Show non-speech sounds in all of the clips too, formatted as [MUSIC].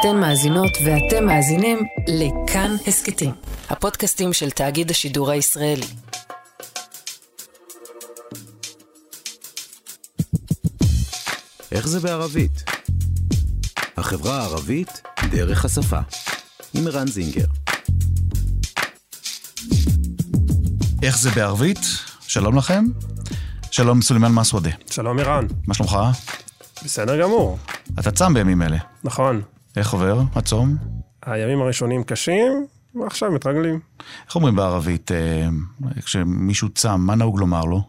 אתן מאזינות ואתם מאזינים לכאן הסכתים, הפודקאסטים של תאגיד השידור הישראלי. איך זה בערבית? החברה הערבית דרך השפה. עם ערן זינגר. איך זה בערבית? שלום לכם. שלום סולימאן מסוודה. שלום ערן, מה שלומך? בסדר גמור. אתה צם בימים אלה. נכון, איך עובר הצום? הימים הראשונים קשים, ועכשיו מתרגלים. איך אומרים בערבית, אה, כשמישהו צם, מה נהוג לומר לו?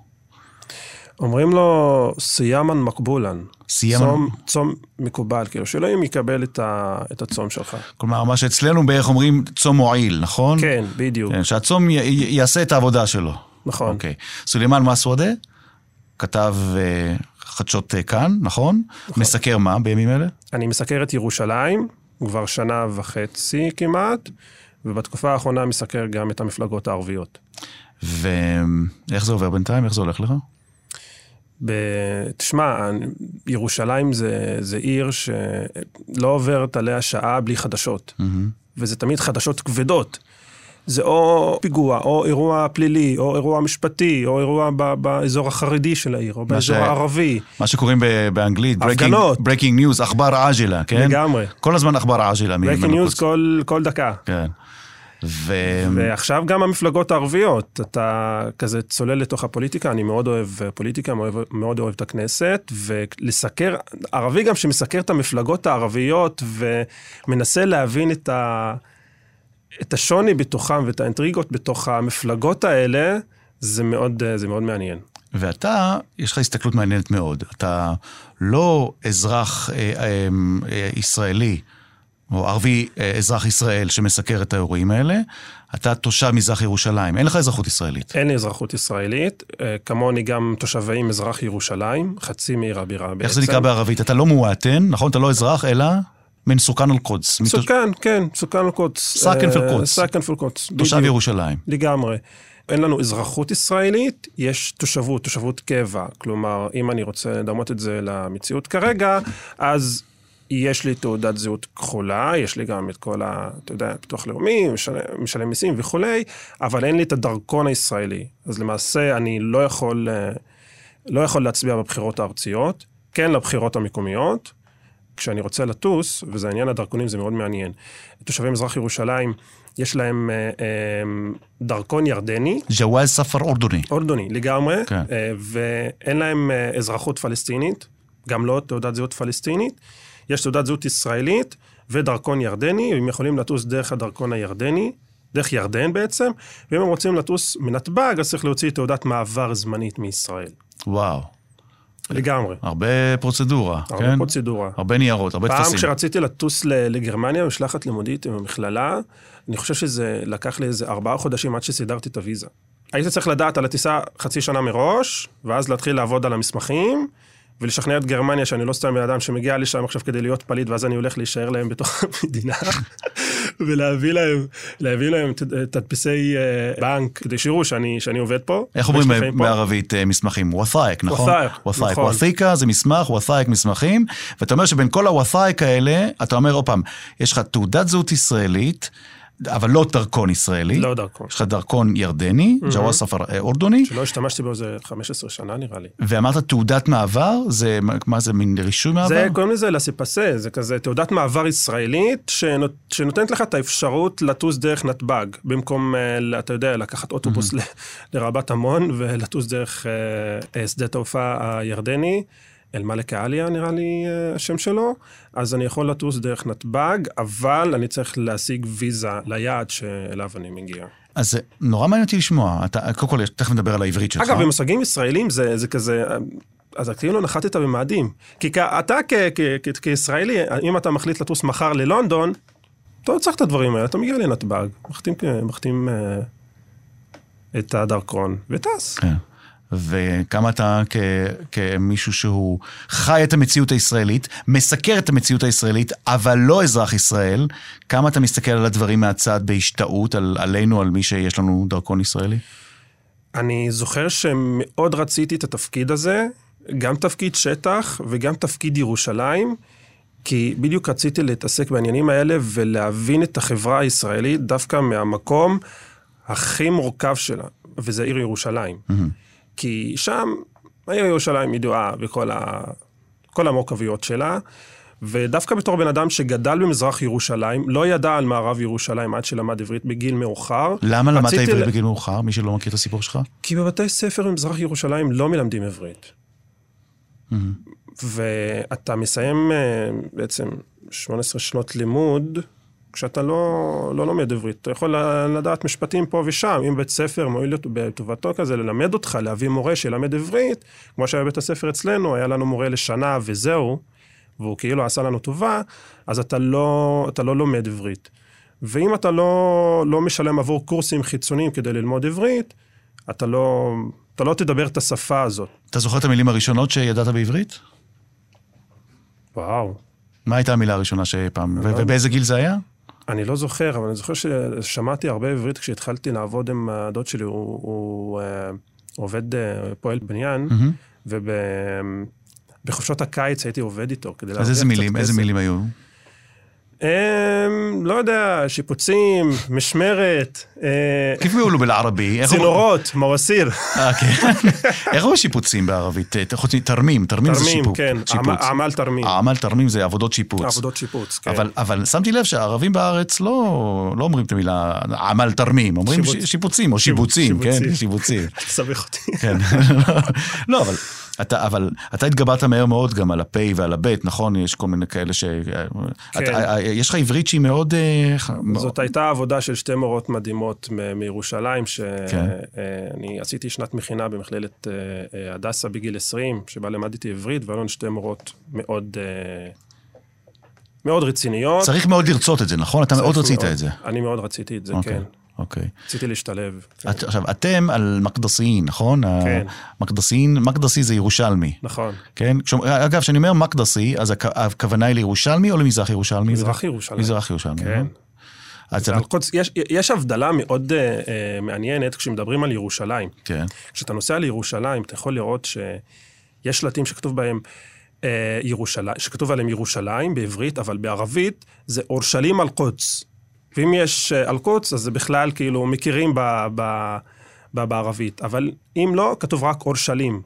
אומרים לו סיימן מקבולן. סיימן- צום, צום מקובל, כאילו שאלוהים יקבל את, ה, את הצום שלך. כלומר, מה שאצלנו בערך אומרים צום מועיל, נכון? כן, בדיוק, כן, שהצום י- י- יעשה את העבודה שלו. נכון. אוקיי. סולימאן מסוודה, כתב אה, חדשות אה, כאן, נכון? מסקר מה בימים אלה? אני מסקר את ירושלים כבר שנה וחצי כמעט, ובתקופה האחרונה מסקר גם את המפלגות הערביות. ואיך זה עובר בינתיים? איך זה הולך לך? ב- תשמע, ירושלים זה, זה עיר שלא עוברת עליה שעה בלי חדשות. וזה תמיד חדשות כבדות. זה או פיגוע, או אירוע פלילי, או אירוע משפטי, או אירוע ב- באזור החרדי של העיר, או באזור ש- הערבי. מה שקוראים ב- באנגלית, הפגנות. breaking news, עכבר עג'לה, כן? לגמרי. כל הזמן עכבר עג'לה. breaking news כל, כל דקה. כן. ו... ועכשיו גם המפלגות הערביות, אתה כזה צולל לתוך הפוליטיקה, אני מאוד אוהב פוליטיקה, מאוד, מאוד אוהב את הכנסת, ולסקר, ערבי גם שמסקר את המפלגות הערביות ומנסה להבין את, ה, את השוני בתוכם ואת האינטריגות בתוך המפלגות האלה, זה מאוד, זה מאוד מעניין. ואתה, יש לך הסתכלות מעניינת מאוד. אתה לא אזרח אה, אה, אה, ישראלי, או ערבי אה, אזרח ישראל שמסקר את האירועים האלה, אתה תושב מזרח ירושלים, אין לך אזרחות ישראלית. אין לי אזרחות ישראלית, אה, כמוני גם תושבי מזרח ירושלים, חצי מעיר הבירה בעצם. איך זה נקרא בערבית? אתה לא مواطن, נכון? אתה לא אזרח, אלא من سكان القدس. מתוש- سكان, כן, سكان القدس. ساكن في القدس. ساكن في القدس. תושב. ירושלים. לגמרי. אין לנו אזרחות ישראלית, יש תושבות, תושבות קבע. כלומר, אם אני רוצה לדמות את זה למציאות כרגע, אז יש לי תעודת זהות כחולה, יש לי גם את כל ה... אתה יודע, ביטוח לאומי, משלם, משלם מיסים וכולי, אבל אין לי את הדרכון הישראלי. אז למעשה אני לא יכול, אה, לא יכול להצביע בבחירות הארציות, כן לבחירות המקומיות. כשאני רוצה לטוס, וזה עניין הדרכונים, זה מאוד מעניין. תושבי מזרח ירושלים, יש להם אה, אה, דרכון ירדני, ג'וואז ספר אורדוני. אורדוני לגמרי, כן. אה, ואין להם אה, אזרחות פלסטינית, גם לא תעודת זהות פלסטינית. יש תעודת זהות ישראלית ודרכון ירדני, הם יכולים לטוס דרך הדרכון הירדני, דרך ירדן בעצם, ואם הם רוצים לטוס מנתב"ג, אז צריך להוציא תעודת מעבר זמנית מישראל. וואו. לגמרי. הרבה פרוצדורה, הרבה כן? פרוצדורה. הרבה ניירות, הרבה פעם טפסים. כשרציתי לטוס לגרמניה, משלחת לימודית עם המכללה, אני חושב שזה לקח לי איזה ארבעה חודשים עד שסידרתי את הוויזה. הייתי צריך לדעת על הטיסה חצי שנה מראש, ואז להתחיל לעבוד על המסמכים, ולשכנע את גרמניה שאני לא סתם בן אדם שמגיע לשם עכשיו כדי להיות פליט, ואז אני הולך להישאר להם בתוך [LAUGHS] המדינה, ולהביא להם, להביא להם תדפיסי אה, בנק, כדי שיראו שאני, שאני עובד פה. איך אומרים. בערבית אה, מסמכים? וואת'איק, נכון? וואת'איק. נכון. וואת'יקה זה מסמך, וואת'איק מסמכים, ואתה אומר שבין כל הוואת'איק האלה, אתה אומר עוד פעם, יש לך תעודת זהות ישראלית, אבל לא דרכון ישראלי. לא דרכון. יש לך דרכון ירדני, ג'וואז ספר אה, אורדוני, שלא השתמשתי בו איזה 15 שנה נראה לי. ואמרת תעודת מעבר, זה, מה זה, מין רישוי מעבר? זה, קוראים לזה לסיפסה, זה כזה תעודת מעבר ישראלית שנות, שנותנת לך את האפשרות לטוס דרך נתב"ג, במקום, אה, אתה יודע, לקחת אוטובוס ל- לרבת עמון ולטוס דרך אה, אה, שדה תעופה הירדני, אל-מלך עליה נראה לי אה, השם שלו, אז אני יכול לטוס דרך נתב"ג, אבל אני צריך להשיג ויזה ליעד שאליו אני מגיע. אז נורא מעניין אותי לשמוע. אתה, קודם כל, תכף נדבר על העברית שלך. אגב, במושגים ישראלים זה, זה כזה, אז כאילו נחתת במאדים. כי כ- אתה כ- כ- כ- כישראלי, אם אתה מחליט לטוס מחר ללונדון, אתה לא צריך את הדברים האלה, אתה מגיע לנתב"ג, מחתים, מחתים אה, את הדרכון וטס. כן. וכמה אתה כ, כמישהו שהוא חי את המציאות הישראלית, מסקר את המציאות הישראלית, אבל לא אזרח ישראל, כמה אתה מסתכל על הדברים מהצד בהשתאות, על, עלינו, על מי שיש לנו דרכון ישראלי? אני זוכר שמאוד רציתי את התפקיד הזה, גם תפקיד שטח וגם תפקיד ירושלים, כי בדיוק רציתי להתעסק בעניינים האלה ולהבין את החברה הישראלית דווקא מהמקום הכי מורכב שלה, וזה עיר ירושלים. Mm-hmm. כי שם, העיר ירושלים ידועה בכל ה... כל המורכבויות שלה, ודווקא בתור בן אדם שגדל במזרח ירושלים, לא ידע על מערב ירושלים עד שלמד עברית בגיל מאוחר. למה למדת עברית בגיל מאוחר? מי שלא מכיר את הסיפור שלך? כי בבתי ספר במזרח ירושלים לא מלמדים עברית. Mm-hmm. ואתה מסיים אה, בעצם 18 שנות לימוד, כשאתה לא, לא לומד עברית. אתה יכול לדעת משפטים פה ושם, אם בית ספר מועיל בטובתו כזה, ללמד אותך, להביא מורה שילמד עברית, כמו שהיה בבית הספר אצלנו, היה לנו מורה לשנה וזהו, והוא כאילו עשה לנו טובה, אז אתה לא, אתה לא לומד עברית. ואם אתה לא, לא משלם עבור קורסים חיצוניים כדי ללמוד עברית, אתה לא, אתה לא תדבר את השפה הזאת. אתה זוכר את המילים הראשונות שידעת בעברית? וואו. מה הייתה המילה הראשונה שפעם, ו- ובאיזה גיל זה היה? אני לא זוכר, אבל אני זוכר ששמעתי הרבה עברית כשהתחלתי לעבוד עם הדוד שלי, הוא, הוא, אה, עובד, אה, פועל בניין, mm-hmm. ובחופשות הקיץ הייתי עובד איתו כדי להרוויח קצת כסף. אז איזה מילים, איזה מילים היו? הם, לא יודע, שיפוצים, משמרת. אה, כיף מי ביולו בלערבי? צינורות, מווסיר. אה, כן. [LAUGHS] איך הוא שיפוצים בערבית? אה, חוץ מתרמים, תרמים זה שיפוץ. תרמים, כן, עמל תרמים. עמל תרמים זה עבודות שיפוץ. עבודות שיפוץ, כן. אבל שמתי לב שהערבים בארץ לא-, לא אומרים את המילה עמל תרמים, אומרים שיפוצים או שיבוצים, כן, שיבוצים. [LAUGHS] תסבך אותי. כן. [LAUGHS] לא, לא, אבל... אתה, אבל אתה התגברת מהר מאוד גם על הפ' ועל הב', נכון? יש כל מיני כאלה ש... כן. אתה, יש לך עברית שהיא מאוד... אה, זאת הייתה עבודה של שתי מורות מדהימות מירושלים, שאני כן. אה, עשיתי שנת מכינה במכללת אה, הדסה בגיל 20, שבה למדתי עברית, והיו לנו שתי מורות מאוד... מאוד רציניות. צריך מאוד לרצות את זה, נכון? אתה מאוד רצית מאוד, את זה. אני מאוד רציתי את זה, okay. אוקיי. כן. אוקיי. רציתי להשתלב. כן. את, עכשיו, אתם על מקדסיים, נכון? כן. מקדסיים, מקדסי זה ירושלמי. נכון. כן? אגב, כשאני אומר מקדסי, אז הכוונה היא לירושלמי או למזרח ירושלמי? מזרח ירושלמי. מזרח ירושלמי, כן. אז על קודס, יש, יש הבדלה מאוד uh, uh, מעניינת כשמדברים על ירושלים. כן. כשאתה נוסע לירושלים, אתה יכול לראות שיש שלטים שכתוב בהם uh, ירושלים, שכתוב עליהם ירושלים בעברית, אבל בערבית זה אורשלים על קודס. ואם יש אה, אלקוץ, אז זה בכלל כאילו מכירים ב, ב, ב, בערבית. אבל אם לא, כתוב רק אורשלים.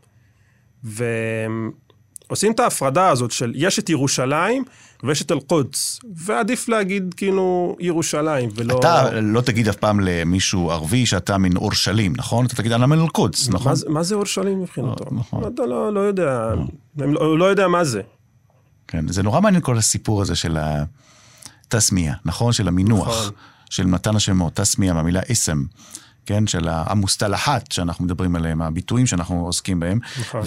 ועושים את ההפרדה הזאת של יש את ירושלים ויש את אל-קודס, ועדיף להגיד כאילו ירושלים ולא... אתה לא תגיד אף פעם למישהו ערבי שאתה מן אורשלים, נכון? אתה תגיד אני מן אל-קודס, נכון? מה, מה זה אורשלים מבחינתו? לא, נכון. אתה לא, לא יודע, לא. הוא לא יודע מה זה. כן, זה נורא מעניין כל הסיפור הזה של ה... תסמיה, נכון? של המינוח, נכון. של מתן השמות, תסמיה מהמילה אסם. כן, של המוסתלחת שאנחנו מדברים עליהם, הביטויים שאנחנו עוסקים בהם. נכון.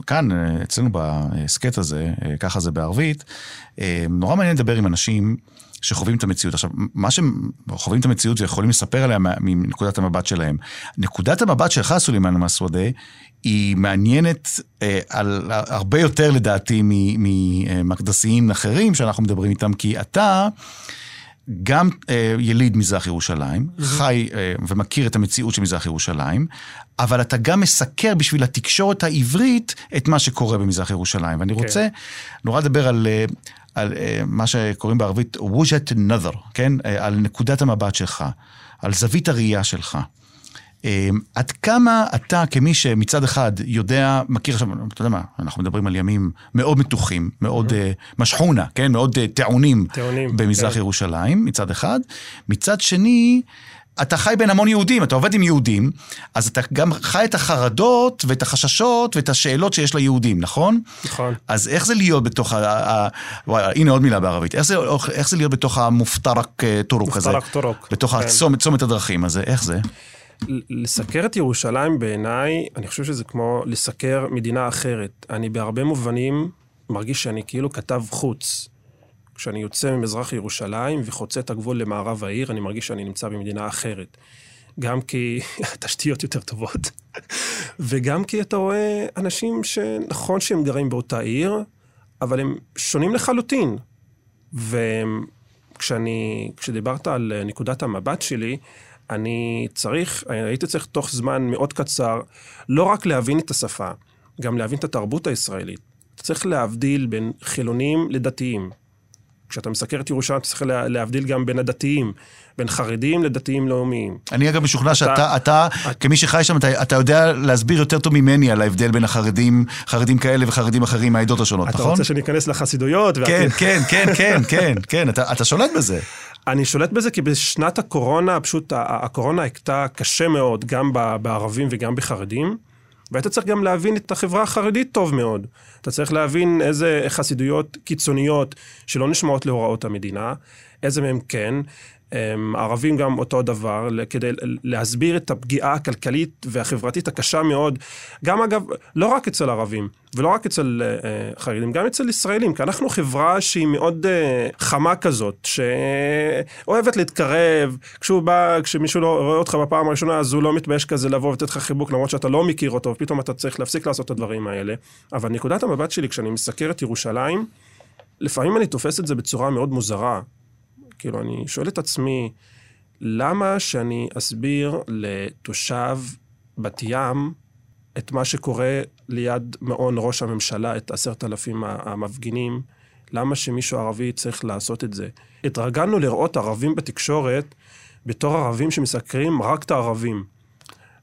וכאן, אצלנו בהסכת הזה, ככה זה בערבית, נורא מעניין לדבר עם אנשים שחווים את המציאות. עכשיו, מה שהם חווים את המציאות ויכולים לספר עליה מנקודת המבט שלהם. נקודת המבט שלך, סולימאן מסוודה, היא מעניינת אה, על הרבה יותר לדעתי ממקדסיים אחרים שאנחנו מדברים איתם, כי אתה... גם אה, יליד מזרח ירושלים. חי אה, ומכיר את המציאות של מזרח ירושלים, אבל אתה גם מסקר בשביל התקשורת העברית את מה שקורה במזרח ירושלים. ואני okay. כן. רוצה נורא לדבר על, אה, על אה, מה שקוראים בערבית ווג'ת נת'ר, כן? אה, על נקודת המבט שלך, על זווית הראייה שלך. אמ, עד כמה אתה כמי שמצד אחד יודע, מכיר עכשיו, אתה יודע מה, אנחנו מדברים על ימים מאוד מתוחים, מאוד משחונה, כן? מאוד טעונים, טעונים במזרח כן. ירושלים, מצד אחד. מצד שני, אתה חי בין המון יהודים, אתה עובד עם יהודים, אז אתה גם חי את החרדות ואת החששות ואת השאלות שיש ליהודים, נכון? נכון. אז איך זה להיות בתוך ה... ה... וואי, הנה עוד מילה בערבית. איך זה, איך זה להיות בתוך ה مفترق طرق הזה? مفترق طرق. בתוך כן. הצומת, צומת הדרכים הזה, איך זה? לסקר את ירושלים בעיניי, אני חושב שזה כמו לסקר מדינה אחרת. אני בהרבה מובנים מרגיש שאני כאילו כתב חוץ. כשאני יוצא ממזרח ירושלים וחוצה את הגבול למערב העיר, אני מרגיש שאני נמצא במדינה אחרת. גם כי [LAUGHS] התשתיות יותר טובות, [LAUGHS] וגם כי אתה רואה אנשים שנכון שהם גרים באותה עיר, אבל הם שונים לחלוטין. וכשאני, כשדיברת על נקודת המבט שלי, אני צריך, הייתי צריך תוך זמן מאוד קצר, לא רק להבין את השפה, גם להבין את התרבות הישראלית. צריך להבדיל בין חילונים לדתיים. כשאתה מסקר את ירושלים, אתה צריך לה- להבדיל גם בין הדתיים, בין חרדים לדתיים לאומיים. אני אגב משוכנע שאתה, אתה- אתה, כמי שחי שם, אתה, אתה יודע להסביר יותר טוב ממני על ההבדל בין החרדים, חרדים כאלה וחרדים אחרים מהעדות השונות, אתה נכון? רוצה שניכנס לחסידויות? כן, ואת- כן, כן, כן, כן, כן, אתה, אתה שולט בזה. אני שולט בזה כי בשנת הקורונה, פשוט הקורונה הכתה קשה מאוד, גם בערבים וגם בחרדים, והיית צריך גם להבין את החברה החרדית טוב מאוד. אתה צריך להבין איזה חסידויות קיצוניות שלא נשמעות להוראות המדינה, איזה מהם כן. הם, הערבים גם אותו דבר, כדי להסביר את הפגיעה הכלכלית והחברתית הקשה מאוד, גם אגב, לא רק אצל ערבים, ולא רק אצל אה, אה, חרדים, גם אצל ישראלים, כי אנחנו חברה שהיא מאוד אה, חמה כזאת, שאוהבת להתקרב, כשהוא בא, כשמישהו לא רואה אותך בפעם הראשונה, אז הוא לא מתבייש כזה לבוא ולתת לך חיבוק, למרות שאתה לא מכיר אותו, ופתאום אתה צריך להפסיק לעשות את הדברים האלה. אבל נקודת המבט שלי, כשאני מסקר את ירושלים, לפעמים אני תופס את זה בצורה מאוד מוזרה. כאילו, אני שואל את עצמי, למה שאני אסביר לתושב בת ים את מה שקורה ליד מעון ראש הממשלה, את עשרת אלפים המפגינים? למה שמישהו ערבי צריך לעשות את זה? התרגלנו לראות ערבים בתקשורת בתור ערבים שמסקרים רק את הערבים.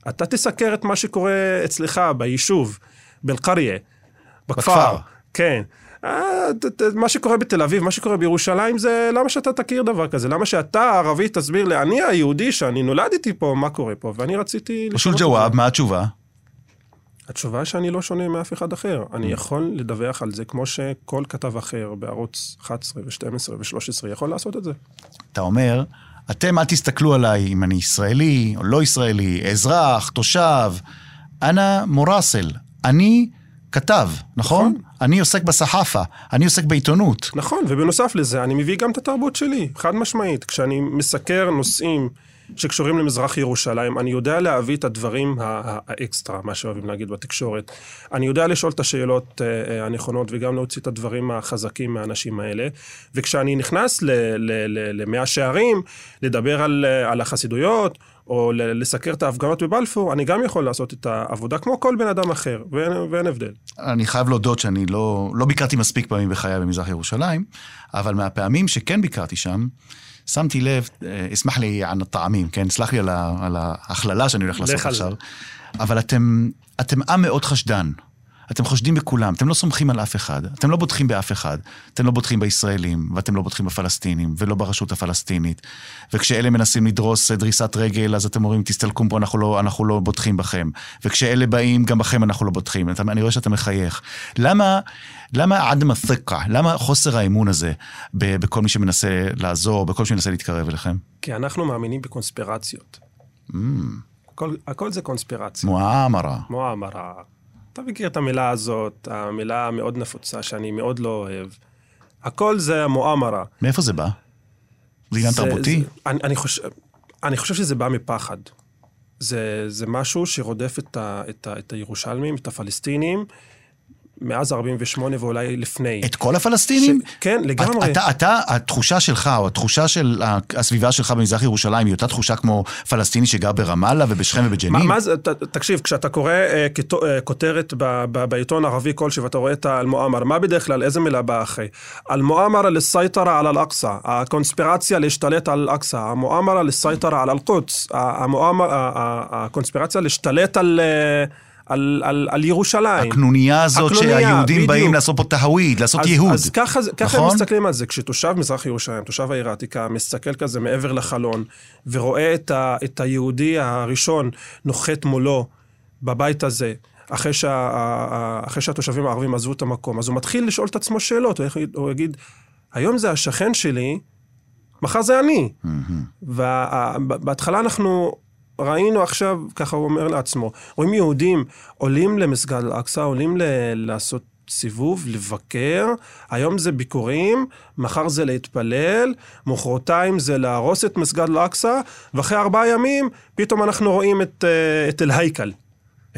אתה תסקר את מה שקורה אצלך ביישוב, באל-קריה, בכפר. בכפר. כן. אה, מה שקורה בתל אביב, מה שקורה בירושלים, זה למה שאתה תכיר דבר כזה? למה שאתה הערבי תסביר לי, אני היהודי שאני נולדתי פה, מה קורה פה? ואני רציתי... פשוט ג'וואב. מה התשובה? התשובה שאני לא שונה מאף אחד אחר. אני יכול לדווח על זה כמו שכל כתב אחר בערוץ 11 ו-12 ו-13 יכול לעשות את זה. אתה אומר, אתם אל תסתכלו עליי אם אני ישראלי או לא ישראלי, אזרח, תושב. אנא מורסל, אני כתב, נכון? נכון. אני עוסק בסחאפה, אני עוסק בעיתונות. נכון, ובנוסף לזה, אני מביא גם את התרבות שלי, חד משמעית. כשאני מסקר נושאים שקשורים למזרח ירושלים, אני יודע להביא את הדברים האקסטרה, מה שאוהבים להגיד בתקשורת. אני יודע לשאול את השאלות אה, אה, הנכונות וגם להוציא את הדברים החזקים מהאנשים האלה. וכשאני נכנס למאה שערים, לדבר על, אה, על החסידויות, או לסקר את ההפגנות בבלפור, אני גם יכול לעשות את העבודה כמו כל בן אדם אחר, ואין, ואין הבדל. אני חייב להודות שאני לא, לא ביקרתי מספיק פעמים בחיי במזרח ירושלים, אבל מהפעמים שכן ביקרתי שם, שמתי לב, אה, אסמח לי על הטעמים, כן? סלח לי על, ה, על ההכללה שאני הולך לעשות. עכשיו, אבל אתם, אתם עם מאוד חשדן. אתם חושדים בכולם, אתם לא סומכים על אף אחד, אתם לא בוטחים באף אחד, אתם לא בוטחים בישראלים, ואתם לא בוטחים בפלסטינים, ולא ברשות הפלסטינית. וכשאלה מנסים לדרוס אה, דריסת רגל, אז אתם אומרים, תסתלקו פה, אנחנו לא, אנחנו לא בוטחים בכם. וכשאלה באים, גם בכם אנחנו לא בוטחים. אתה, אני רואה שאתה מחייך. למה, למה עדם הת'קה, למה חוסר האמון הזה ב, בכל מי שמנסה לעזור, בכל מי שמנסה להתקרב אליכם? כי אנחנו מאמינים בקונספירציות. הכל, הכל זה קונספירציה. מועמרה. מועמרה. אתה מכיר את המילה הזאת, המילה המאוד נפוצה שאני מאוד לא אוהב. הכל זה המועמרה. מאיפה זה בא? זה עניין תרבותי? זה, אני, אני, חושב, אני חושב שזה בא מפחד. זה, זה משהו שרודף את, ה, את, ה, את הירושלמים, את הפלסטינים, מאז 48' ואולי לפני. את כל הפלסטינים? ש... כן, לגמרי. אתה, אתה, התחושה שלך, או התחושה של הסביבה שלך במזרח ירושלים, היא אותה תחושה כמו פלסטיני שגר ברמאללה ובשכם מה, ובג'נין? מה זה, ת, תקשיב, כשאתה קורא אה, כתו, אה, כותרת ב, ב, בעיתון ערבי כלשהו ואתה רואה את האל-מואמר, מה בדרך כלל, איזה מילה באה אחרי? אל-מואמר לסייטרה על אל-אקצא, הקונספירציה להשתלט על אל-אקצא, המואמר לסייטרה על אל-קודס, הקונספירציה להשתלט על, אה, על, על, על ירושלים. הקנוניה הזאת הקנוניה, שהיהודים בדיוק. באים לעשות פה תהוויד, לעשות אז, ייהוד. אז ככה, ככה נכון? הם מסתכלים על זה. כשתושב מזרח ירושלים, תושב העיר העתיקה, מסתכל כזה מעבר לחלון, ורואה את, ה, את היהודי הראשון נוחת מולו בבית הזה, אחרי, שה, אחרי שהתושבים הערבים עזבו את המקום, אז הוא מתחיל לשאול את עצמו שאלות, הוא יגיד, הוא יגיד היום זה השכן שלי, מחר זה אני. ובהתחלה אנחנו ראינו עכשיו, ככה הוא אומר לעצמו, רואים יהודים עולים למסגד אל-אקצא, עולים ל- לעשות סיבוב, לבקר, היום זה ביקורים, מחר זה להתפלל, מחרתיים זה להרוס את מסגד אל-אקצא, ואחרי ארבעה ימים פתאום אנחנו רואים את, אה, את אל-הייקל,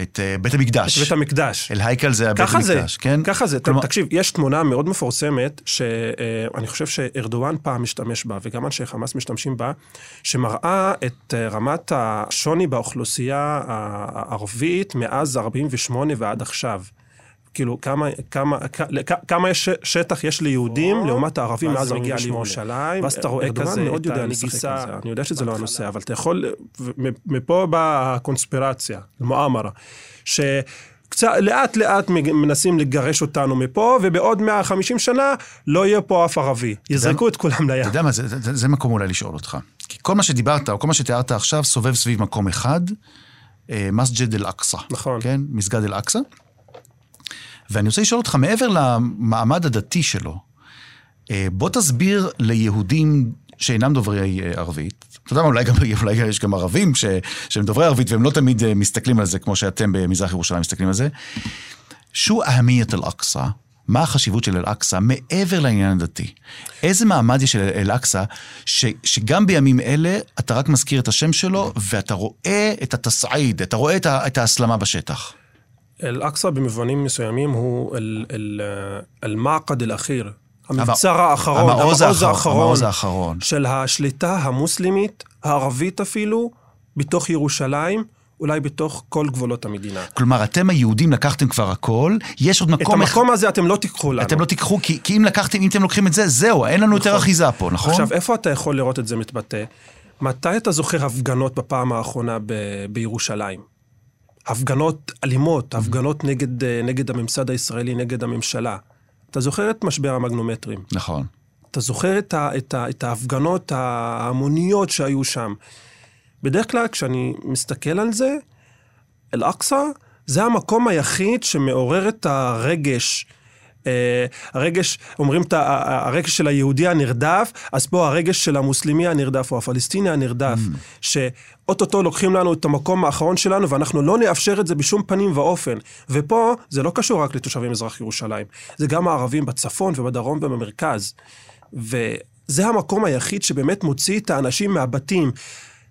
את אה, בית המקדש. את בית המקדש. אל-הייקל זה הבית ככה זה, המקדש, כן? ככה זה. כלומר, תקשיב, יש תמונה מאוד מפורסמת, שאני חושב שארדואן פעם משתמש בה, וגם אנשי חמאס משתמשים בה, שמראה את אה, רמת השוני באוכלוסייה הערבית מאז 48' ועד עכשיו. כאילו, כמה, כמה, כ- כמה יש, שטח יש ליהודים לעומת הערבים מאז זה מגיע 48. לירושלים, ואז אתה רואה כזה מאוד את יודע לשחק הנגיסה, עם זה. אני יודע שזה לא. הנושא, אבל אתה יכול, מפה באה הקונספירציה, מואמרה, שקצת, לאט לאט מג- מנסים לגרש אותנו מפה, ובעוד 150 שנה לא יהיה פה אף ערבי. יזרקו את כולם לים. אתה יודע מה, זה, זה, זה מקום אולי לשאול אותך. כי כל מה שדיברת, או כל מה שתיארת עכשיו, סובב סביב מקום אחד, אה, מסג'ד אל-אקצא. נכון. כן? מסגד אל-אקצא. ואני רוצה לשאול אותך, מעבר למעמד הדתי שלו, אה, בוא תסביר ליהודים שאינם דוברי אה, ערבית, אתה יודע מה, אולי, גם, [LAUGHS] אולי יש גם ערבים ש, שהם דוברי ערבית והם לא תמיד אה, מסתכלים על זה כמו שאתם במזרח ירושלים מסתכלים על זה. שו אהמיית אל-אקצא? מה החשיבות של אל-אקצא מעבר לעניין הדתי? איזה מעמד יש של אל-אקצא, שגם בימים אלה אתה רק מזכיר את השם שלו ואתה רואה את התסעיד, אתה רואה את, את ההסלמה בשטח. אל-אקצא במובנים מסוימים הוא אל- אל- אל-מעקד אל-אחיר. המבצר האחרון, המעוז המעוז האחרון, המעוז האחרון. של השליטה המוסלמית, הערבית אפילו, בתוך ירושלים, אולי בתוך כל גבולות המדינה. כלומר, אתם היהודים לקחתם כבר הכל, יש עוד את מקום אחד... המקום הזה אתם לא תיקחו לנו. אתם לא תיקחו, כי, כי אם לקחתם, אם אתם לוקחים את זה, זהו, אין לנו יותר אחיזה פה, נכון? עכשיו, איפה אתה יכול לראות את זה מתבטא? מתי אתה זוכר הפגנות בפעם האחרונה ב- בירושלים? הפגנות אלימות, הפגנות נגד, אה, נגד הממסד הישראלי, נגד הממשלה. אתה זוכר את משבר המגנומטרים? נכון. אתה זוכר את, ה, את, ה, את ההפגנות ההמוניות שהיו שם. בדרך כלל, כשאני מסתכל על זה, אל-אקצא זה המקום היחיד שמעורר את הרגש. אה, הרגש, אומרים את הרגש של היהודי הנרדף, אז פה הרגש של המוסלמי הנרדף או הפלסטיני הנרדף, שאוטוטו לוקחים לנו את המקום האחרון שלנו ואנחנו לא נאפשר את זה בשום פנים ואופן. ופה זה לא קשור רק לתושבי מזרח ירושלים, זה גם הערבים בצפון ובדרום ובמרכז. וזה המקום היחיד שבאמת מוציא את האנשים מהבתים.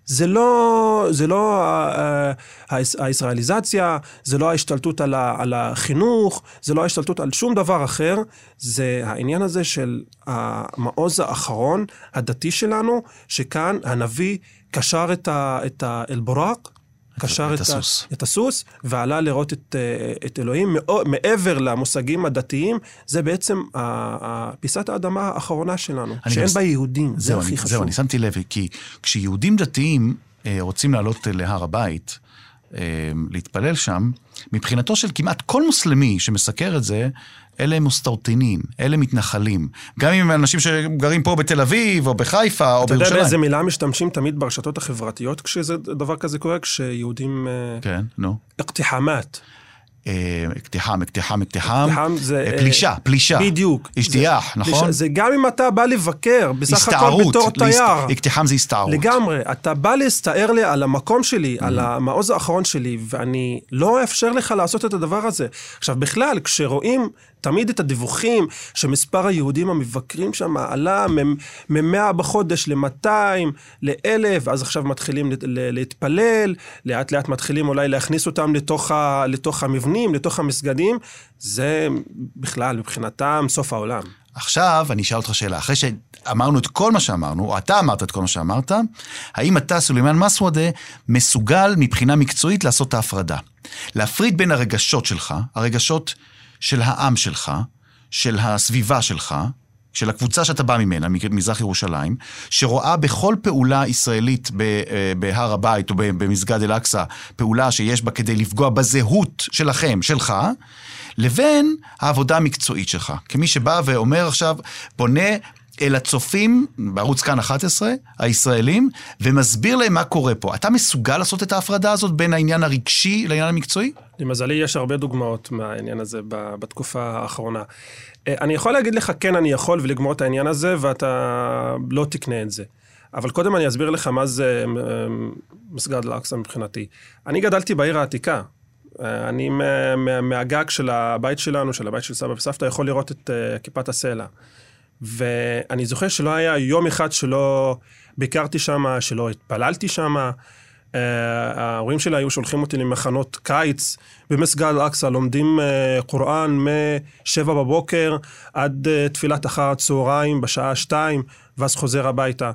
זה לא, זה לא ה- ה- הישראליזציה, זה לא ההשתלטות על, ה, על החינוך, זה לא ההשתלטות על שום דבר אחר, זה העניין הזה של המעוז האחרון, הדתי שלנו, שכאן הנביא קשר את, ה, את ה, אל-בוראק, קשר את את, הסוס. את הסוס, ועלה לראות את, אה, את אלוהים. מעבר למושגים הדתיים, זה בעצם פיסת האדמה האחרונה שלנו, שאין גם- בה יהודים, זה זהו, הכי אני, חשוב. זהו, אני שמתי לב, כי כשיהודים דתיים אה, רוצים לעלות אה, להר הבית, להתפלל שם, מבחינתו של כמעט כל מוסלמי שמסקר את זה, אלה הם מוסטרטינין, אלה מתנחלים. גם אם הם אנשים שגרים פה בתל אביב, או בחיפה, או אתה יודע בירושלים. באיזה מילה משתמשים תמיד ברשתות החברתיות כשדבר כזה קורה? כשיהודים... אה, כן, נו. אקתיחמת. אה, אקתיחם. אקתיחם זה, אה, פלישה, פלישה. בדיוק. השתיח, זה- נכון? זה גם אם אתה בא לבקר, בסך הכל. בתור תייר. אקתיחם זה הסתערות. לגמרי. אתה בא להסתער לי על המקום שלי, על המעוז האחרון שלי, ואני לא אאפשר לך לעשות את הדבר הזה. עכשיו, בכלל, כשרואים תמיד את הדיווחים שמספר היהודים המבקרים שם עלה מ-100 בחודש ל-200, ל-1,000, ואז עכשיו מתחילים להתפלל, לאט לאט מתחילים אולי להכניס אותם לתוך, ה- לתוך המבנים, לתוך המסגדים, זה בכלל, מבחינתם, סוף העולם. עכשיו אני אשאל אותך שאלה, אחרי שאמרנו את כל מה שאמרנו, או אתה אמרת את כל מה שאמרת, האם אתה, סולימאן מסוודה, מסוגל מבחינה מקצועית לעשות את ההפרדה? להפריד בין הרגשות שלך, הרגשות של העם שלך, של הסביבה שלך, של הקבוצה שאתה בא ממנה, מזרח ירושלים, שרואה בכל פעולה ישראלית אה, בהר הבית או במסגד אל-אקצא, פעולה שיש בה כדי לפגוע בזהות שלכם, שלך, לבין העבודה המקצועית שלך. כמי שבא ואומר עכשיו, פונה אל הצופים בערוץ כאן 11, הישראלים, ומסביר להם מה קורה פה. אתה מסוגל לעשות את ההפרדה הזאת בין העניין הרגשי לעניין המקצועי? למזלי, יש הרבה דוגמאות מהעניין הזה בתקופה האחרונה. אה, אני יכול להגיד לך, כן, אני יכול, ולגמור את העניין הזה, ואתה לא תקנה את זה. אבל קודם אני אסביר לך מה זה אה, מסגד אל-אקצא מבחינתי. אני גדלתי בעיר העתיקה. אה, אני מה- מה- מהגג של הבית שלנו, של הבית של סבא וסבתא, יכול לראות את כיפת הסלע. ואני זוכר שלא היה יום אחד שלא ביקרתי שם, שלא התפללתי שם. Uh, ההורים שלי היו שולחים אותי למחנות קיץ במסגד אל-אקצא, לומדים uh, קוראן מ-7 בבוקר עד uh, תפילת אחר הצהריים בשעה 2, ואז חוזר הביתה.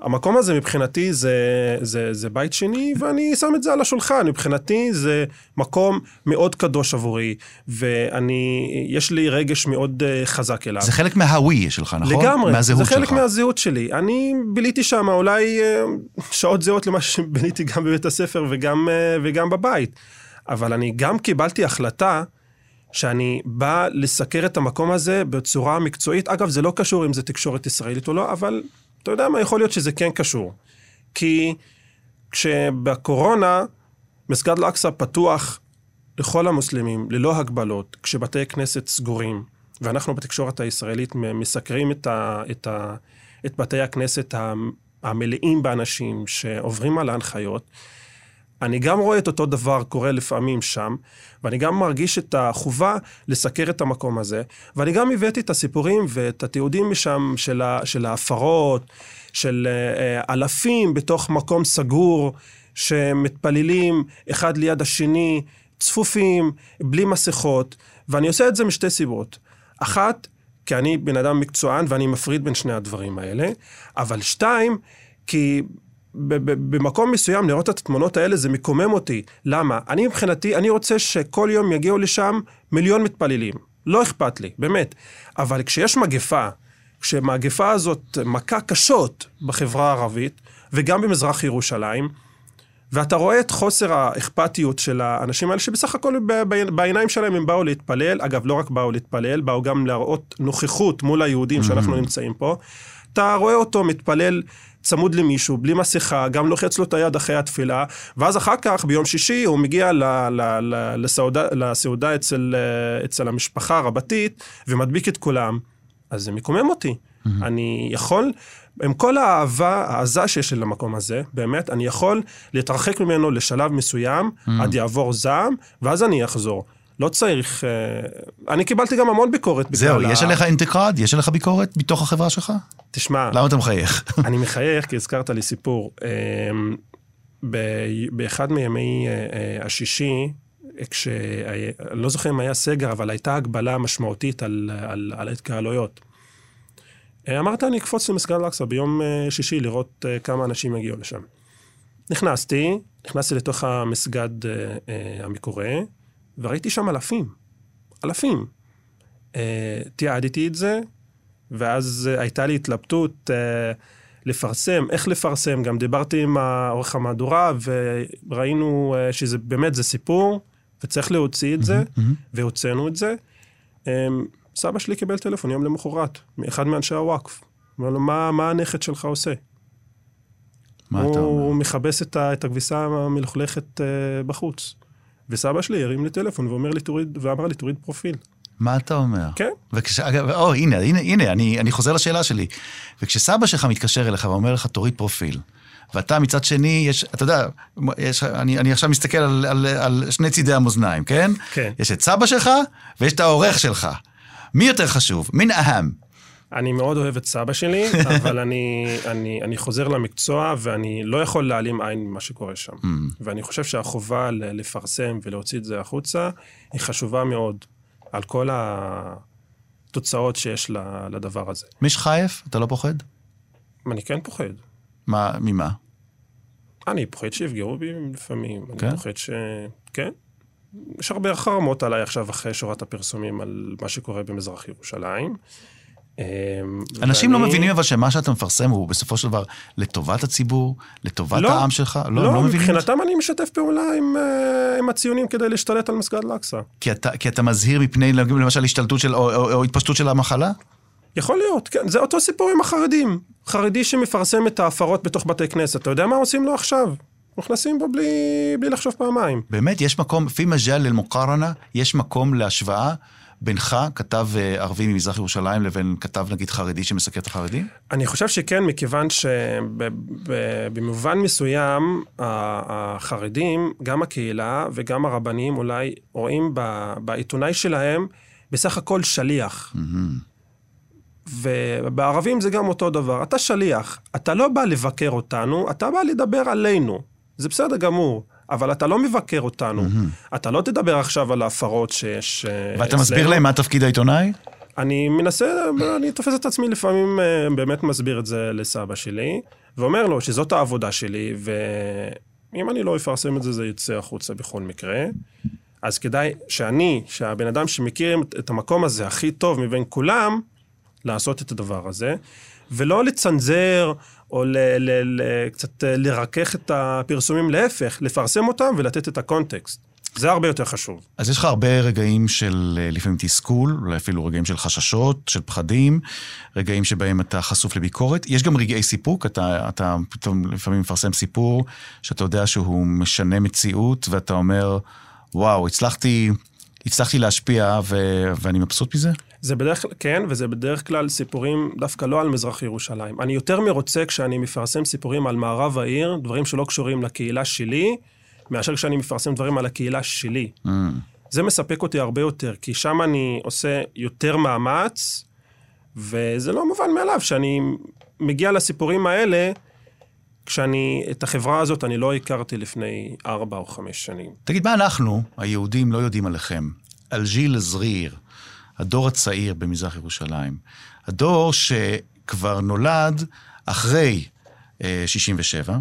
המקום הזה מבחינתי זה, זה, זה בית שני, ואני שם את זה על השולחן. מבחינתי זה מקום מאוד קדוש עבורי, ואני, יש לי רגש מאוד uh, חזק אליו. זה חלק מהווי שלך, נכון? לגמרי, מהזהות זה חלק שלך. מהזהות שלי. אני ביליתי שם אולי uh, שעות זהות למה שביליתי גם בבית הספר וגם, uh, וגם בבית. אבל אני גם קיבלתי החלטה שאני בא לסקר את המקום הזה בצורה מקצועית. אגב, זה לא קשור אם זה תקשורת ישראלית או לא, אבל אתה יודע מה, יכול להיות שזה כן קשור. כי כשבקורונה מסגד אל-אקצא פתוח לכל המוסלמים, ללא הגבלות, כשבתי כנסת סגורים, ואנחנו בתקשורת הישראלית מסקרים את, ה, את, ה, את בתי הכנסת המלאים באנשים שעוברים על ההנחיות, אני גם רואה את אותו דבר קורה לפעמים שם, ואני גם מרגיש את החובה לסקר את המקום הזה, ואני גם הבאתי את הסיפורים ואת התיעודים משם של, ה, של ההפרות, של uh, אלפים בתוך מקום סגור, שמתפללים אחד ליד השני, צפופים, בלי מסכות, ואני עושה את זה משתי סיבות. אחת, כי אני בן אדם מקצוען ואני מפריד בין שני הדברים האלה, אבל שתיים, כי במקום מסוים לראות את התמונות האלה זה מקומם אותי. למה? אני מבחינתי, אני רוצה שכל יום יגיעו לשם מיליון מתפללים. לא אכפת לי, באמת. אבל כשיש מגפה, כשמגפה הזאת מכה קשות בחברה הערבית, וגם במזרח ירושלים, ואתה רואה את חוסר האכפתיות של האנשים האלה, שבסך הכל בעיניים שלהם הם באו להתפלל, אגב, לא רק באו להתפלל, באו גם להראות נוכחות מול היהודים שאנחנו mm-hmm. נמצאים פה. אתה רואה אותו מתפלל צמוד למישהו, בלי מסכה, גם לוחץ לו את היד אחרי התפילה, ואז אחר כך, ביום שישי, הוא מגיע ל, ל, ל, לסעודה, לסעודה אצל, אצל המשפחה הרבתית, ומדביק את כולם. אז זה מקומם אותי. Mm-hmm. אני יכול, עם כל האהבה, העזה שיש לי למקום הזה, באמת, אני יכול להתרחק ממנו לשלב מסוים, mm-hmm. עד יעבור זעם, ואז אני אחזור. לא צריך... אה, אני קיבלתי גם המון ביקורת. זהו, יש עליך אינטגרד? יש עליך ביקורת מתוך החברה שלך? תשמע... למה אתה מחייך? [LAUGHS] אני מחייך כי הזכרת לי סיפור. אמ, באחד מימי אה, השישי, כש... אני לא זוכר אם היה סגר, אבל הייתה הגבלה משמעותית על, על, על התקהלויות. אה, אמרת, אני אקפוץ למסגד אל-אקצא ביום שישי לראות כמה אנשים יגיעו לשם. נכנסתי, נכנסתי לתוך המסגד המקורה, וראיתי שם אלפים. אלפים. Uh, תיעדתי את זה, ואז uh, הייתה לי התלבטות uh, לפרסם, איך לפרסם. גם דיברתי עם עורך המהדורה, וראינו uh, שזה באמת, זה סיפור, וצריך להוציא את זה, mm-hmm. והוצאנו את זה. Um, סבא שלי קיבל טלפון יום למחרת, מאחד מאנשי הוואקף. אמר לו, מה, מה הנכד שלך עושה? מה אתה אומר? הוא מכבס את, את הכביסה המלוכלכת uh, בחוץ. וסבא שלי הרים לי טלפון ואומר לי, תוריד, ואמר לי, תוריד פרופיל. מה אתה אומר? כן. וכש... אגב, או, הנה, הנה, הנה, אני, אני חוזר לשאלה שלי. וכשסבא שלך מתקשר אליך ואומר לך, תוריד פרופיל, ואתה מצד שני, יש, אתה יודע, יש, אני, אני עכשיו מסתכל על, על, על שני צידי המאזניים, כן? כן. יש את סבא שלך ויש את העורך שלך. מי יותר חשוב? מין אהם. אני מאוד אוהב את סבא שלי, [LAUGHS] אבל אני, אני, אני חוזר למקצוע ואני לא יכול להעלים עין ממה שקורה שם. Mm. ואני חושב שהחובה לפרסם ולהוציא את זה החוצה היא חשובה מאוד על כל התוצאות שיש לדבר הזה. מי שחייף? אתה לא פוחד? אני כן פוחד. מה, ממה? אני פוחד שיפגעו בי לפעמים. כן? אני פוחד ש... כן. יש הרבה חרמות עליי עכשיו אחרי שורת הפרסומים על מה שקורה במזרח ירושלים. אמ, אנשים ואני... לא מבינים אבל שמה שאתה מפרסם הוא בסופו של דבר לטובת הציבור, לטובת לא, העם שלך? לא, לא, לא מבחינתם אני משתף פעולה עם, uh, עם הציונים כדי להשתלט על מסגד אל-אקצא. כי כי אתה מזהיר מפני למשל השתלטות של, או, או, או התפשטות של המחלה? יכול להיות, כן. זה אותו סיפור עם החרדים. חרדי שמפרסם את ההפרות בתוך בתי כנסת, אתה יודע מה עושים לו עכשיו? נכנסים בו בלי, בלי לחשוב פעמיים. באמת, יש מקום, פי מג'ל אל-מוקרנה, יש מקום להשוואה בינך, כתב אה, ערבי ממזרח ירושלים, לבין כתב נגיד חרדי שמסקר את החרדים? אני חושב שכן, מכיוון שבמובן מסוים, החרדים, גם הקהילה וגם הרבנים אולי רואים בעיתונאי שלהם בסך הכל שליח. ובערבים זה גם אותו דבר. אתה שליח, אתה לא בא לבקר אותנו, אתה בא לדבר עלינו. זה בסדר גמור. אבל אתה לא מבקר אותנו. Mm-hmm. אתה לא תדבר עכשיו על ההפרות שיש... ואתה. מסביר להם מה תפקיד העיתונאי? אני מנסה, אני תופס את עצמי לפעמים, אה, באמת מסביר את זה לסבא שלי, ואומר לו שזאת העבודה שלי, ואם אני לא אפרסם את זה, זה יצא החוצה בכל מקרה. אז כדאי שאני, שהבן אדם שמכיר את המקום הזה הכי טוב מבין כולם, לעשות את הדבר הזה, ולא לצנזר או ל- ל- ל- קצת אה, לרכך את הפרסומים, להפך, לפרסם אותם ולתת את הקונטקסט. זה הרבה יותר חשוב. אז יש לך הרבה רגעים של אה, לפעמים תסכול, אולי אפילו רגעים של חששות, של פחדים, רגעים שבהם אתה חשוף לביקורת. יש גם רגעי סיפוק, אתה, אתה פתאום לפעמים מפרסם סיפור שאתה יודע שהוא משנה מציאות, ואתה אומר, וואו, הצלחתי, הצלחתי להשפיע ו, ואני מבסוט מזה? זה בדרך כלל, כן, וזה בדרך כלל סיפורים דווקא לא על מזרח ירושלים. אני יותר מרוצה כשאני מפרסם סיפורים על מערב העיר, דברים שלא קשורים לקהילה שלי, מאשר כשאני מפרסם דברים על הקהילה שלי. Mm. זה מספק אותי הרבה יותר, כי שם אני עושה יותר מאמץ, וזה לא מובן מאליו שאני מגיע לסיפורים האלה, כשאני, את החברה הזאת אני לא הכרתי לפני ארבע או חמש שנים. תגיד, מה אנחנו, היהודים, לא יודעים עליכם? על ז'יל זריר, הדור הצעיר במזרח ירושלים. הדור שכבר נולד אחרי אה, 67.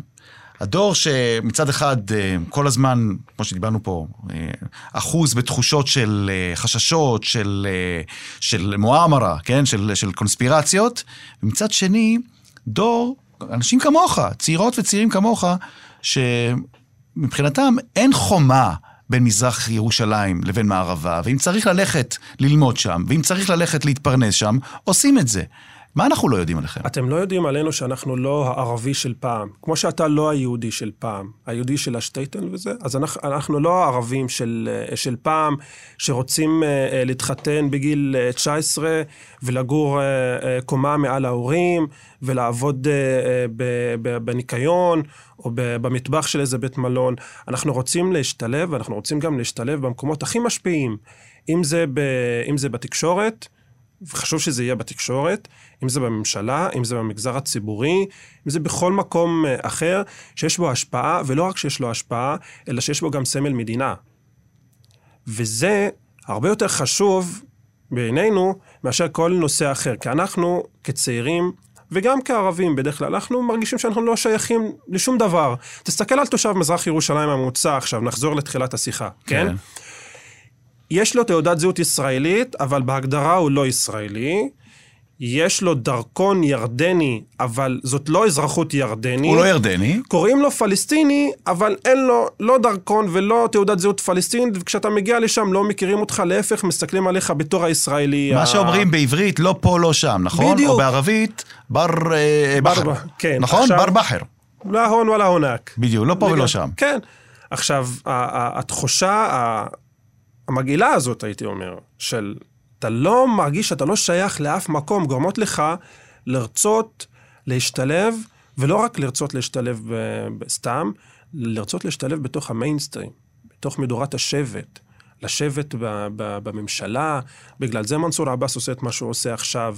הדור שמצד אחד אה, כל הזמן, כמו שדיברנו פה, אה, אחוז בתחושות של אה, חששות, של, אה, של מואמרה, כן? של, של קונספירציות, ומצד שני, דור, אנשים כמוך, צעירות וצעירים כמוך, שמבחינתם אין חומה בין מזרח ירושלים לבין מערבה, ואם צריך ללכת ללמוד שם, ואם צריך ללכת להתפרנס שם, עושים את זה. מה אנחנו לא יודעים עליכם? אתם לא יודעים עלינו שאנחנו לא הערבי של פעם. כמו שאתה לא היהודי של פעם, היהודי של השטייטל וזה, אז אנחנו, אנחנו לא הערבים של, אה, של פעם, שרוצים uh, להתחתן בגיל uh, 19 ולגור uh, uh, קומה מעל ההורים, ולעבוד uh, uh, בניקיון, או במטבח של איזה בית מלון. אנחנו רוצים להשתלב, ואנחנו רוצים גם להשתלב במקומות הכי משפיעים. אם זה, ב- אם זה בתקשורת, וחשוב שזה יהיה בתקשורת, אם זה בממשלה, אם זה במגזר הציבורי, אם זה בכל מקום אה, אחר שיש בו השפעה, ולא רק שיש לו השפעה, אלא שיש בו גם סמל מדינה. וזה הרבה יותר חשוב בעינינו מאשר כל נושא אחר, כי אנחנו כצעירים וגם כערבים בדרך כלל, אנחנו מרגישים שאנחנו לא שייכים לשום דבר. תסתכל על תושב מזרח ירושלים הממוצע עכשיו, נחזור לתחילת השיחה, כן? כן. יש לו תעודת זהות ישראלית, אבל בהגדרה הוא לא ישראלי. יש לו דרכון ירדני, אבל זאת לא אזרחות ירדנית. הוא לא ירדני. קוראים לו פלסטיני, אבל אין לו לא דרכון ולא תעודת זהות פלסטינית, וכשאתה מגיע לשם לא מכירים אותך, להפך, מסתכלים עליך בתור הישראלי. מה ה... שאומרים בעברית, לא פה, לא שם, נכון? בדיוק. או בערבית, בר אה, בר- בחר. כן, נכון? עכשיו- בר בחר. לא הון ולא הונק. בדיוק, לא פה ולא שם. כן. עכשיו, התחושה המגעילה הזאת, הייתי אומר, של אתה לא מרגיש שאתה לא שייך לאף מקום, גורמות לך לרצות להשתלב, ולא רק לרצות להשתלב ב- סתם, לרצות להשתלב בתוך המיינסטרים, בתוך מדורת השבט. לשבת ב- ב- בממשלה, בגלל זה מנסור עבאס עושה את מה שהוא עושה עכשיו.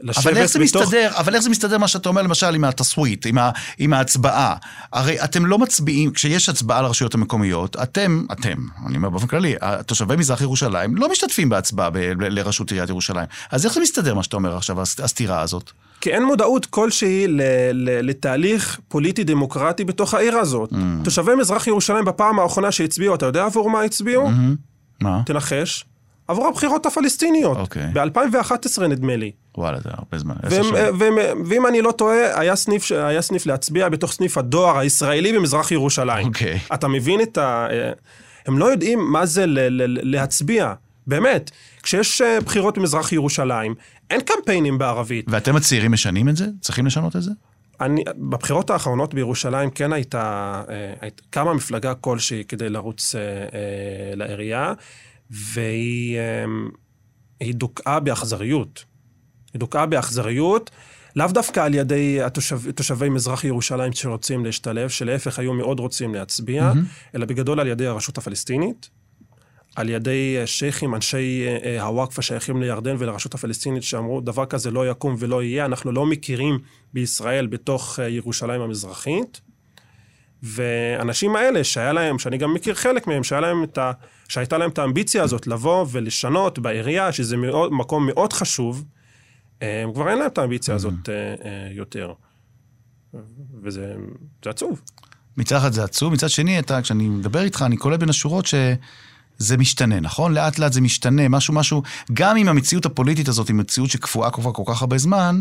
לשבת אבל איך זה בתוך... מסתדר, אבל איך זה מסתדר מה שאתה אומר למשל עם התסוויט, עם, ה, עם ההצבעה? הרי אתם לא מצביעים, כשיש הצבעה לרשויות המקומיות, אתם, אתם, אני אומר באופן כללי, תושבי מזרח ירושלים לא משתתפים בהצבעה ב, ב, לראשות עיריית ירושלים. אז איך זה מסתדר מה שאתה אומר עכשיו, הס- הסתירה הזאת? כי אין מודעות כלשהי ל- ל- לתהליך פוליטי דמוקרטי בתוך העיר הזאת. Mm. תושבי מזרח ירושלים בפעם האחרונה שהצביעו, אתה יודע עבור מה הצביעו? Mm-hmm. מה? תנחש. עבור הבחירות הפלסטיניות. אוקיי. ב-2011 נדמה לי. וואלה, זה הרבה זמן. והם. והם, ואם אני לא טועה, היה סניף, היה סניף להצביע בתוך סניף הדואר הישראלי במזרח ירושלים. אוקיי. אתה מבין את ה... הם לא יודעים מה זה ל- ל- להצביע. באמת. כשיש אה, בחירות במזרח ירושלים, אין קמפיינים בערבית. ואתם הצעירים משנים את זה? צריכים לשנות את זה? אני, בבחירות האחרונות בירושלים כן הייתה, אה, היית, קמה מפלגה כלשהי כדי לרוץ אה, אה, לעירייה, והיא אה, דוכאה באכזריות. היא דוכאה באכזריות, לאו דווקא על ידי התושב, תושבי מזרח ירושלים שרוצים להשתלב, שלהפך היו מאוד רוצים להצביע, mm-hmm. אלא בגדול על ידי הרשות הפלסטינית. על ידי אה, שייחים, אנשי אה, אה, הוואקף השייכים לירדן ולרשות הפלסטינית, שאמרו, דבר כזה לא יקום ולא יהיה, אנחנו לא מכירים בישראל בתוך ירושלים המזרחית. והאנשים האלה, שהיה להם, שאני גם מכיר חלק מהם, שהיה להם את ה... שהייתה להם את האמביציה הזאת לבוא ולשנות בעירייה, שזה מאוד, מקום מאוד חשוב, הם כבר אין להם את האמביציה הזאת אה, אה, יותר. וזה זה עצוב. מצד אחד זה עצוב, מצד שני, אתה, כשאני מדבר איתך, אני קולט בין השורות שזה משתנה, נכון? לאט לאט זה משתנה, משהו, משהו, גם אם המציאות הפוליטית הזאת היא מציאות שקפואה כבר כל כך הרבה זמן,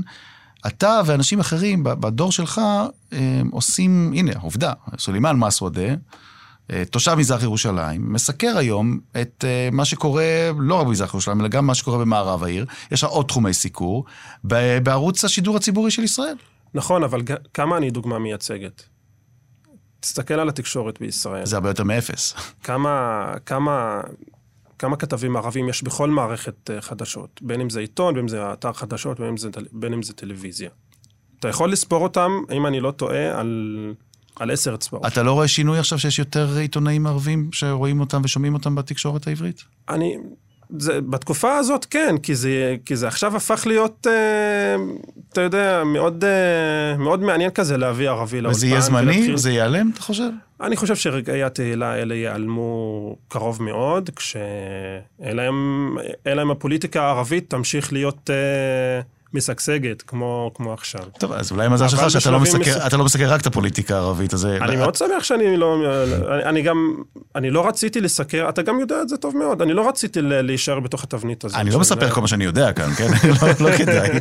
אתה ואנשים אחרים בדור שלך הם, עושים, הנה, עובדה, סולימאן מסוודה, אה, תושב מזרח ירושלים, מסקר היום את אה, מה שקורה, לא רק במזרח ירושלים, אלא גם מה שקורה במערב העיר. יש לך עוד תחומי סיקור, בערוץ השידור הציבורי של ישראל. נכון, אבל כמה אני דוגמה מייצגת? תסתכל על התקשורת בישראל. זה הרבה יותר מאפס. כמה, כמה, כמה כתבים ערבים יש בכל מערכת אה, חדשות, בין אם זה עיתון, בין אם זה אתר חדשות, בין אם זה, בין אם זה טלוויזיה. אתה יכול לספור אותם, אם אני לא טועה, על, על עשר אצבעות. אתה לא רואה שינוי עכשיו שיש יותר עיתונאים ערבים שרואים אותם ושומעים אותם בתקשורת העברית? אני, זה, בתקופה הזאת כן, כי זה, כי זה עכשיו הפך להיות, אה, אתה יודע, מאוד, אה, מאוד מעניין כזה להביא ערבי לאולפן. וזה יהיה זמני? ולהתחיל... זה ייעלם, אתה חושב? אני חושב שרגעי התהילה האלה ייעלמו קרוב מאוד, כשאלה הם הפוליטיקה הערבית תמשיך להיות... אה, משגשגת, כמו, כמו עכשיו. טוב, אז אולי מזל שלך שאתה לא, מסקר, מס... לא מסקר רק את הפוליטיקה הערבית, אז... אני מאוד שמח שאני לא... אני, אני גם... אני לא רציתי לסקר, אתה גם יודע את זה טוב מאוד, אני לא רציתי להישאר בתוך התבנית הזאת. אני לא מספר כל מה שאני יודע כאן, כן? [LAUGHS] לא, לא כדאי.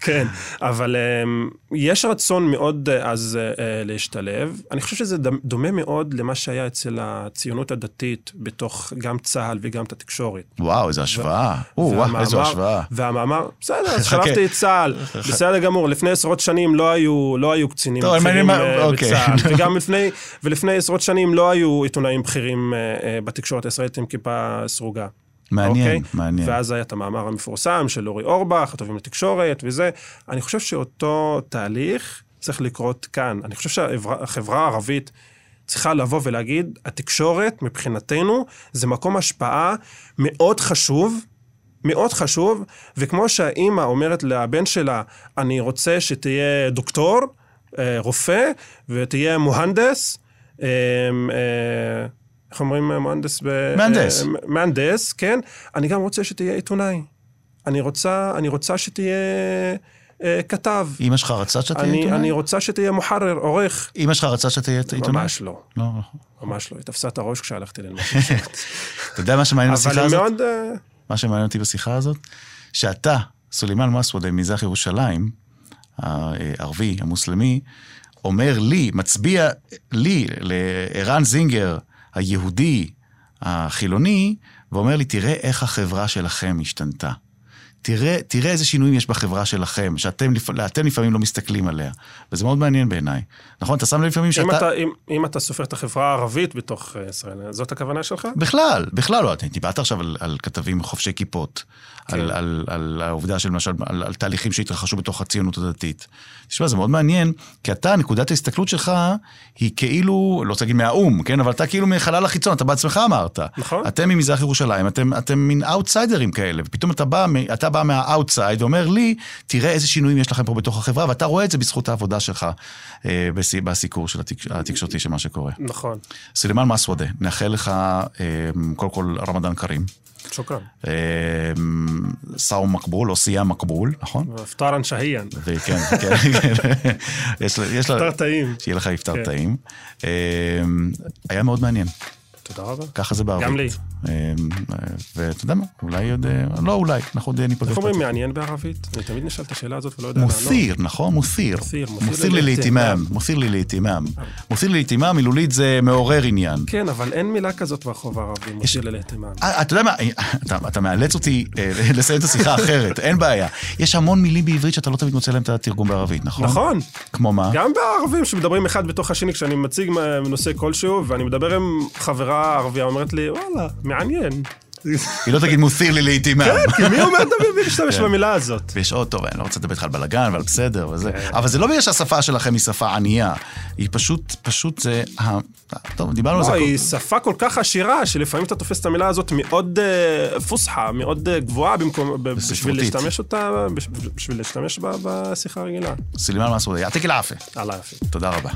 כן, אבל um, יש רצון מאוד uh, אז uh, להשתלב. אני חושב שזה דומה מאוד למה שהיה אצל הציונות הדתית, בתוך גם צה"ל וגם את התקשורת. וואו, איזו השוואה. וואו, איזו השוואה. והמאמר, בסדר, אז שלפתי את צה"ל, [LAUGHS] בסדר גמור, לפני עשרות שנים לא היו, לא היו קצינים טוב, בכירים מה... אוקיי. בצה"ל, [LAUGHS] וגם לפני, ולפני עשרות שנים לא היו עיתונאים בכירים בתקשורת הישראלית עם כיפה סרוגה. מעניין, okay? מעניין. ואז היה את המאמר המפורסם של אורי אורבך, הטובים לתקשורת וזה. אני חושב שאותו תהליך צריך לקרות כאן. אני חושב שהחברה הערבית צריכה לבוא ולהגיד, התקשורת מבחינתנו זה מקום השפעה מאוד חשוב מאוד חשוב, וכמו שהאימא אומרת לבן שלה, אני רוצה שתהיה דוקטור, אה, רופא, ותהיה מוהנדס, אה, אה, איך אומרים מהנדס? מהנדס. מהנדס, כן. אני גם רוצה שתהיה עיתונאי. אני רוצה, אני רוצה שתהיה אה, כתב. אמא שלך רצה שתהיה עיתונאי? אני רוצה שתהיה מוחרר, עורך. אמא שלך רצה שתהיה עיתונאי? ממש לא. לא. ממש לא. היא תפסה את הראש כשהלכתי ללמוד. [LAUGHS] אתה יודע מה שמעניין בשיחה הזאת? אבל מאוד... מה שמעניין אותי בשיחה הזאת, שאתה, סולימאן מסוודה ממזרח ירושלים, הערבי, המוסלמי, אומר לי, מצביע לי, לערן זינגר, היהודי, החילוני, ואומר לי, תראה איך החברה שלכם השתנתה. תראה, תראה איזה שינויים יש בחברה שלכם, שאתם לפעמים לא מסתכלים עליה. וזה מאוד מעניין בעיניי. נכון? אתה שם לב לפעמים שאתה... אתה, אם, אם אתה סופר את החברה הערבית בתוך אה, ישראל, זאת הכוונה שלך? בכלל, בכלל לא. אתה דיברת עכשיו על, על כתבים חובשי כיפות, כן. על, על, על העובדה של למשל, על, על תהליכים שהתרחשו בתוך הציונות הדתית. תשמע, זה מאוד מעניין, כי אתה, נקודת ההסתכלות שלך היא כאילו, לא רוצה להגיד מהאו"ם, כן? אבל אתה כאילו מחלל החיצון, אתה בעצמך אמרת. נכון. אתם ממזרח ירושלים, אתם, אתם מין אאוטסיידרים כאלה, ופתאום אתה בא, אתה בא מה outside ואומר לי, תראה איזה שינויים יש לכם פה בתוך החברה, ואתה רואה את זה בזכות העבודה שלך אה, בסיקור של התק, התקשורתי של מה שקורה. נכון. סלימאן מסוודה, נאחל לך אה, קודם כל رمضان كريم. شكرا. صوم مقبول או صيام مقبول, נכון? إفطارا شهيا. כן, כן, כן. إفطار טעים. שיהיה לך إفطار טעים. היה מאוד מעניין. תודה רבה. ככה זה בערבית. גם לי. אמ, ואתה יודע מה, אולי עוד, אה, לא אולי, אנחנו עוד ניפגש. איך אומרים מעניין בערבית? אני תמיד נשאל את השאלה הזאת ולא יודע לענות. מוסיר, נכון? מוסיר. מוסיר לי לאיתימם, מוסיר לי לאיתימם. מוסיר לי לאיתימם, מילולית זה מעורר עניין. כן, אבל אין מילה כזאת ברחוב הערבי, מוסיר לי לאיתימם. אה, אתה יודע מה, אתה מאלץ אותי אה, [LAUGHS] לסיים את השיחה אחרת, אין בעיה. יש המון מילים בעברית שאתה לא תמיד מוצא להם את התרגום בערבית, נכון? נכון. כמו מה? גם בערבים שמדברים אחד בתוך השני, כשאני מציג נושא כלשהו, ואני מדבר עם חברה ערבייה, אומרת לי, וואלה, מעניין. היא לא תגיד מוסיר לי לעיתים כן, כי מי אומר תמיד להשתמש כן. במילה הזאת? ויש עוד, טוב, אני לא רוצה לדבר איתך על בלאגן ועל בסדר וזה, כן. אבל זה לא בגלל שהשפה שלכם היא שפה ענייה, היא פשוט, פשוט זה, טוב, דיברנו על זה. לא, היא שפה כל כך עשירה, שלפעמים אתה תופס את המילה הזאת מאוד אה, פוסחה, מאוד אה, גבוהה, בשביל להשתמש אותה, בשביל להשתמש בשיחה הרגילה. סלימאן מסעוד, יעתיק. אללה יפה. תודה רבה.